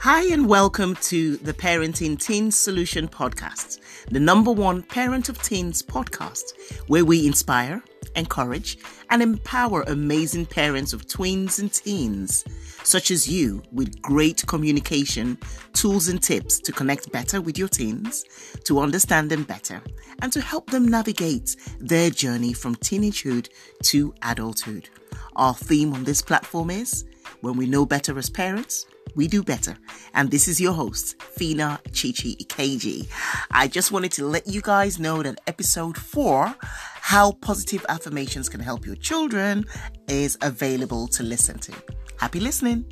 Hi, and welcome to the Parenting Teens Solution Podcast, the number one parent of teens podcast, where we inspire, encourage, and empower amazing parents of tweens and teens, such as you, with great communication, tools, and tips to connect better with your teens, to understand them better, and to help them navigate their journey from teenagehood to adulthood. Our theme on this platform is when we know better as parents, we do better. And this is your host, Fina Chichi Ikeji. I just wanted to let you guys know that episode four, how positive affirmations can help your children, is available to listen to. Happy listening.